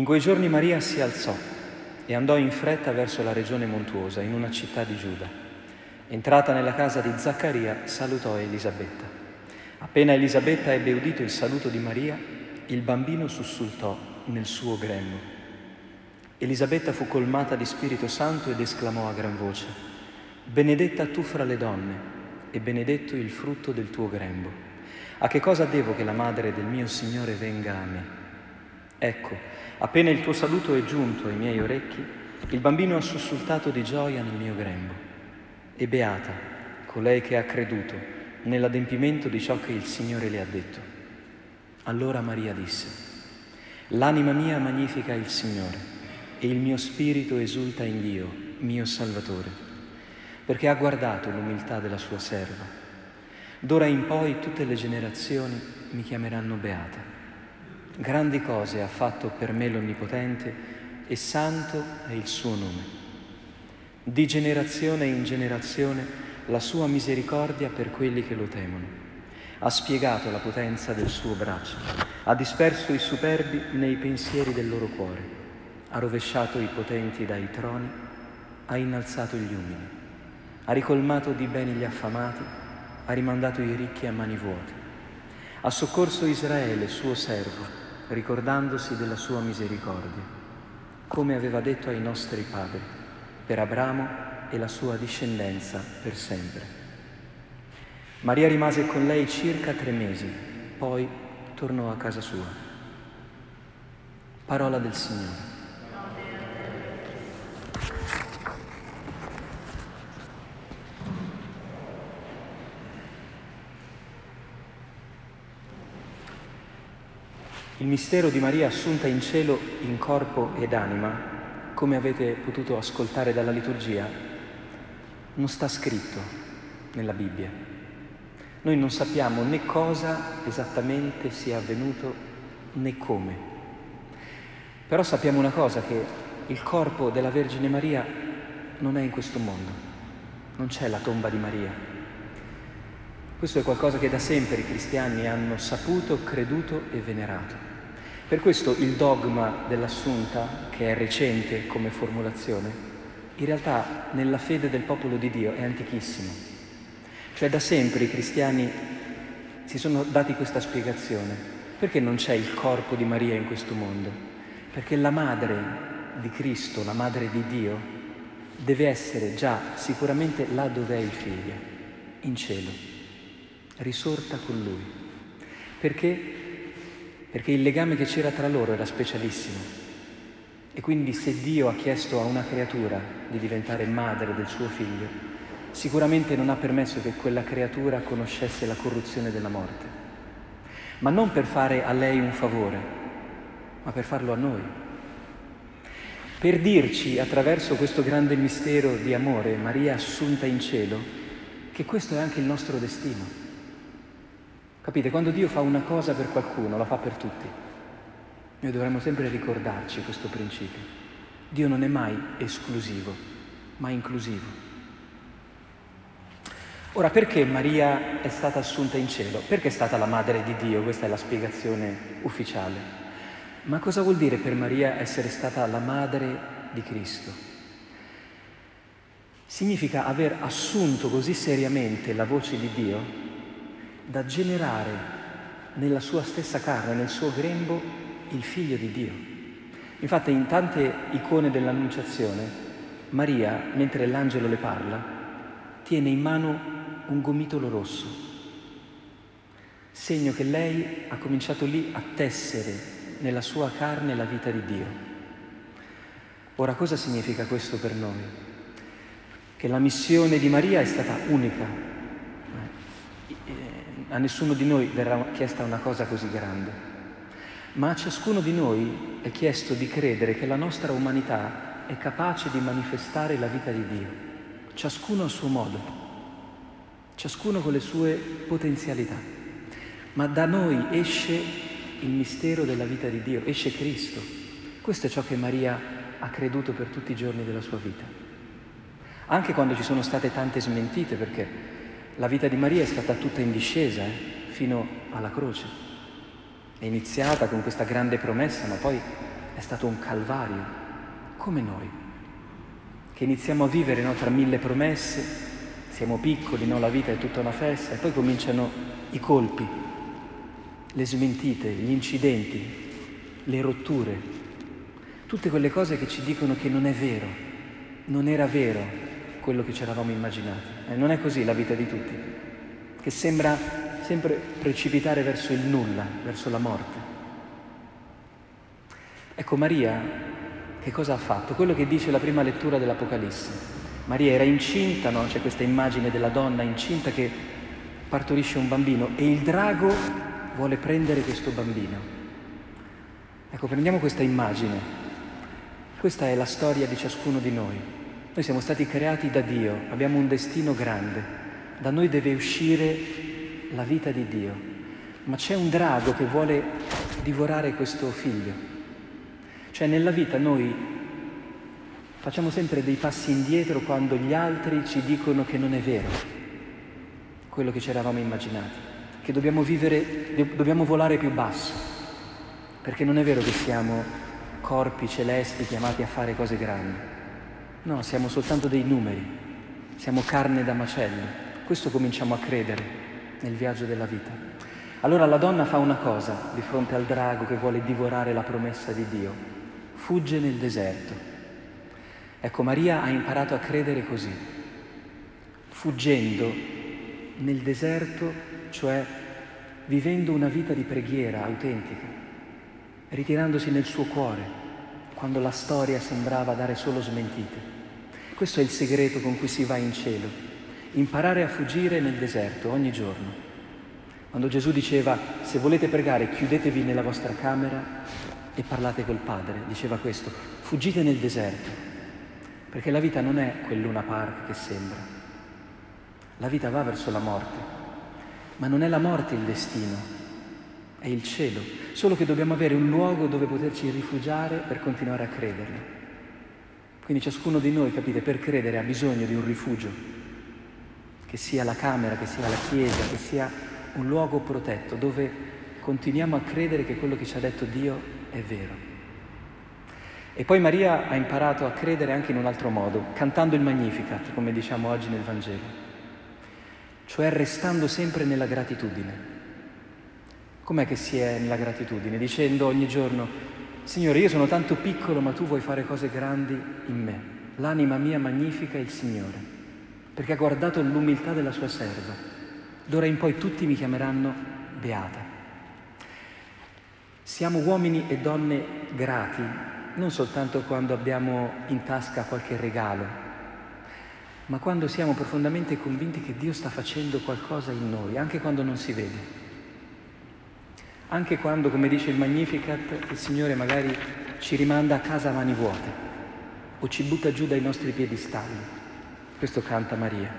In quei giorni Maria si alzò e andò in fretta verso la regione montuosa, in una città di Giuda. Entrata nella casa di Zaccaria, salutò Elisabetta. Appena Elisabetta ebbe udito il saluto di Maria, il bambino sussultò nel suo grembo. Elisabetta fu colmata di Spirito Santo ed esclamò a gran voce, Benedetta tu fra le donne e benedetto il frutto del tuo grembo. A che cosa devo che la madre del mio Signore venga a me? Ecco, appena il tuo saluto è giunto ai miei orecchi, il bambino ha sussultato di gioia nel mio grembo. E beata colei che ha creduto nell'adempimento di ciò che il Signore le ha detto. Allora Maria disse, L'anima mia magnifica il Signore e il mio spirito esulta in Dio, mio Salvatore perché ha guardato l'umiltà della sua serva. D'ora in poi tutte le generazioni mi chiameranno beata. Grandi cose ha fatto per me l'Onnipotente e santo è il suo nome. Di generazione in generazione la sua misericordia per quelli che lo temono. Ha spiegato la potenza del suo braccio, ha disperso i superbi nei pensieri del loro cuore, ha rovesciato i potenti dai troni, ha innalzato gli umili ha ricolmato di beni gli affamati, ha rimandato i ricchi a mani vuote. Ha soccorso Israele, suo servo, ricordandosi della sua misericordia, come aveva detto ai nostri padri, per Abramo e la sua discendenza per sempre. Maria rimase con lei circa tre mesi, poi tornò a casa sua. Parola del Signore. Il mistero di Maria assunta in cielo in corpo ed anima, come avete potuto ascoltare dalla liturgia, non sta scritto nella Bibbia. Noi non sappiamo né cosa esattamente sia avvenuto né come. Però sappiamo una cosa, che il corpo della Vergine Maria non è in questo mondo, non c'è la tomba di Maria. Questo è qualcosa che da sempre i cristiani hanno saputo, creduto e venerato. Per questo il dogma dell'assunta, che è recente come formulazione, in realtà nella fede del popolo di Dio è antichissimo. Cioè da sempre i cristiani si sono dati questa spiegazione. Perché non c'è il corpo di Maria in questo mondo? Perché la madre di Cristo, la madre di Dio, deve essere già sicuramente là dove è il figlio, in cielo, risorta con lui. Perché perché il legame che c'era tra loro era specialissimo. E quindi se Dio ha chiesto a una creatura di diventare madre del suo figlio, sicuramente non ha permesso che quella creatura conoscesse la corruzione della morte. Ma non per fare a lei un favore, ma per farlo a noi. Per dirci attraverso questo grande mistero di amore, Maria assunta in cielo, che questo è anche il nostro destino. Capite? Quando Dio fa una cosa per qualcuno, la fa per tutti. Noi dovremmo sempre ricordarci questo principio. Dio non è mai esclusivo, ma inclusivo. Ora, perché Maria è stata assunta in cielo? Perché è stata la madre di Dio? Questa è la spiegazione ufficiale. Ma cosa vuol dire per Maria essere stata la madre di Cristo? Significa aver assunto così seriamente la voce di Dio da generare nella sua stessa carne, nel suo grembo, il figlio di Dio. Infatti in tante icone dell'Annunciazione, Maria, mentre l'angelo le parla, tiene in mano un gomitolo rosso, segno che lei ha cominciato lì a tessere nella sua carne la vita di Dio. Ora cosa significa questo per noi? Che la missione di Maria è stata unica, a nessuno di noi verrà chiesta una cosa così grande, ma a ciascuno di noi è chiesto di credere che la nostra umanità è capace di manifestare la vita di Dio, ciascuno a suo modo, ciascuno con le sue potenzialità. Ma da noi esce il mistero della vita di Dio, esce Cristo. Questo è ciò che Maria ha creduto per tutti i giorni della sua vita. Anche quando ci sono state tante smentite, perché la vita di Maria è stata tutta in discesa eh, fino alla croce. È iniziata con questa grande promessa, ma poi è stato un calvario, come noi, che iniziamo a vivere no, tra mille promesse, siamo piccoli, no, la vita è tutta una festa, e poi cominciano i colpi, le smentite, gli incidenti, le rotture, tutte quelle cose che ci dicono che non è vero, non era vero quello che ci eravamo immaginati. Eh, non è così la vita di tutti, che sembra sempre precipitare verso il nulla, verso la morte. Ecco Maria, che cosa ha fatto? Quello che dice la prima lettura dell'Apocalisse. Maria era incinta, no? c'è questa immagine della donna incinta che partorisce un bambino e il drago vuole prendere questo bambino. Ecco, prendiamo questa immagine. Questa è la storia di ciascuno di noi. Noi siamo stati creati da Dio, abbiamo un destino grande. Da noi deve uscire la vita di Dio. Ma c'è un drago che vuole divorare questo figlio. Cioè nella vita noi facciamo sempre dei passi indietro quando gli altri ci dicono che non è vero quello che ci eravamo immaginati, che dobbiamo vivere, dobbiamo volare più basso, perché non è vero che siamo corpi celesti chiamati a fare cose grandi. No, siamo soltanto dei numeri, siamo carne da macello. Questo cominciamo a credere nel viaggio della vita. Allora la donna fa una cosa di fronte al drago che vuole divorare la promessa di Dio fugge nel deserto. Ecco, Maria ha imparato a credere così, fuggendo nel deserto, cioè vivendo una vita di preghiera autentica, ritirandosi nel suo cuore quando la storia sembrava dare solo smentite. Questo è il segreto con cui si va in cielo, imparare a fuggire nel deserto ogni giorno. Quando Gesù diceva se volete pregare chiudetevi nella vostra camera e parlate col Padre, diceva questo, fuggite nel deserto, perché la vita non è quel Luna Park che sembra. La vita va verso la morte, ma non è la morte il destino, è il cielo, solo che dobbiamo avere un luogo dove poterci rifugiare per continuare a crederlo. Quindi ciascuno di noi, capite, per credere ha bisogno di un rifugio, che sia la camera, che sia la chiesa, che sia un luogo protetto dove continuiamo a credere che quello che ci ha detto Dio è vero. E poi Maria ha imparato a credere anche in un altro modo, cantando il Magnificat, come diciamo oggi nel Vangelo, cioè restando sempre nella gratitudine. Com'è che si è nella gratitudine? Dicendo ogni giorno, Signore, io sono tanto piccolo, ma tu vuoi fare cose grandi in me. L'anima mia magnifica il Signore, perché ha guardato l'umiltà della sua serva. D'ora in poi tutti mi chiameranno beata. Siamo uomini e donne grati, non soltanto quando abbiamo in tasca qualche regalo, ma quando siamo profondamente convinti che Dio sta facendo qualcosa in noi, anche quando non si vede. Anche quando, come dice il Magnificat, il Signore magari ci rimanda a casa a mani vuote o ci butta giù dai nostri piedistalli. Questo canta Maria.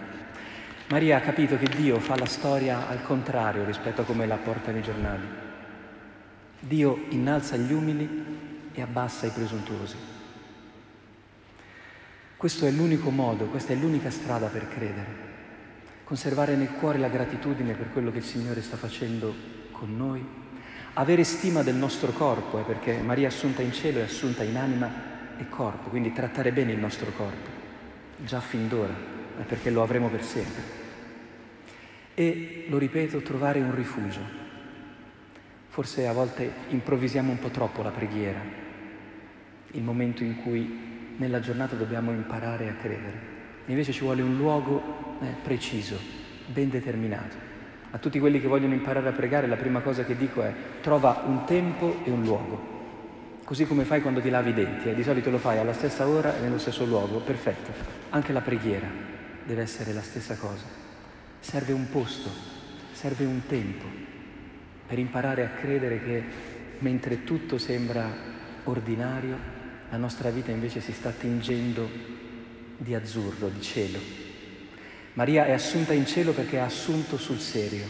Maria ha capito che Dio fa la storia al contrario rispetto a come la portano i giornali. Dio innalza gli umili e abbassa i presuntuosi. Questo è l'unico modo, questa è l'unica strada per credere. Conservare nel cuore la gratitudine per quello che il Signore sta facendo con noi. Avere stima del nostro corpo, eh, perché Maria assunta in cielo è assunta in anima e corpo, quindi trattare bene il nostro corpo, già fin d'ora, eh, perché lo avremo per sempre. E, lo ripeto, trovare un rifugio, Forse a volte improvvisiamo un po' troppo la preghiera, il momento in cui nella giornata dobbiamo imparare a credere. Invece ci vuole un luogo eh, preciso, ben determinato. A tutti quelli che vogliono imparare a pregare la prima cosa che dico è trova un tempo e un luogo. Così come fai quando ti lavi i denti, eh? di solito lo fai alla stessa ora e nello stesso luogo, perfetto. Anche la preghiera deve essere la stessa cosa. Serve un posto, serve un tempo, per imparare a credere che mentre tutto sembra ordinario, la nostra vita invece si sta tingendo di azzurro, di cielo. Maria è assunta in cielo perché ha assunto sul serio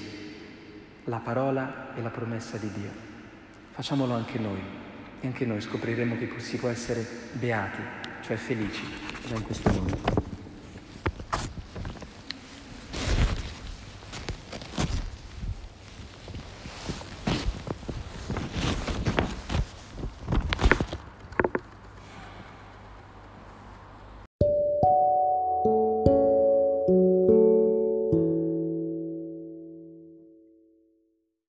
la parola e la promessa di Dio. Facciamolo anche noi e anche noi scopriremo che si può essere beati, cioè felici, già in questo mondo.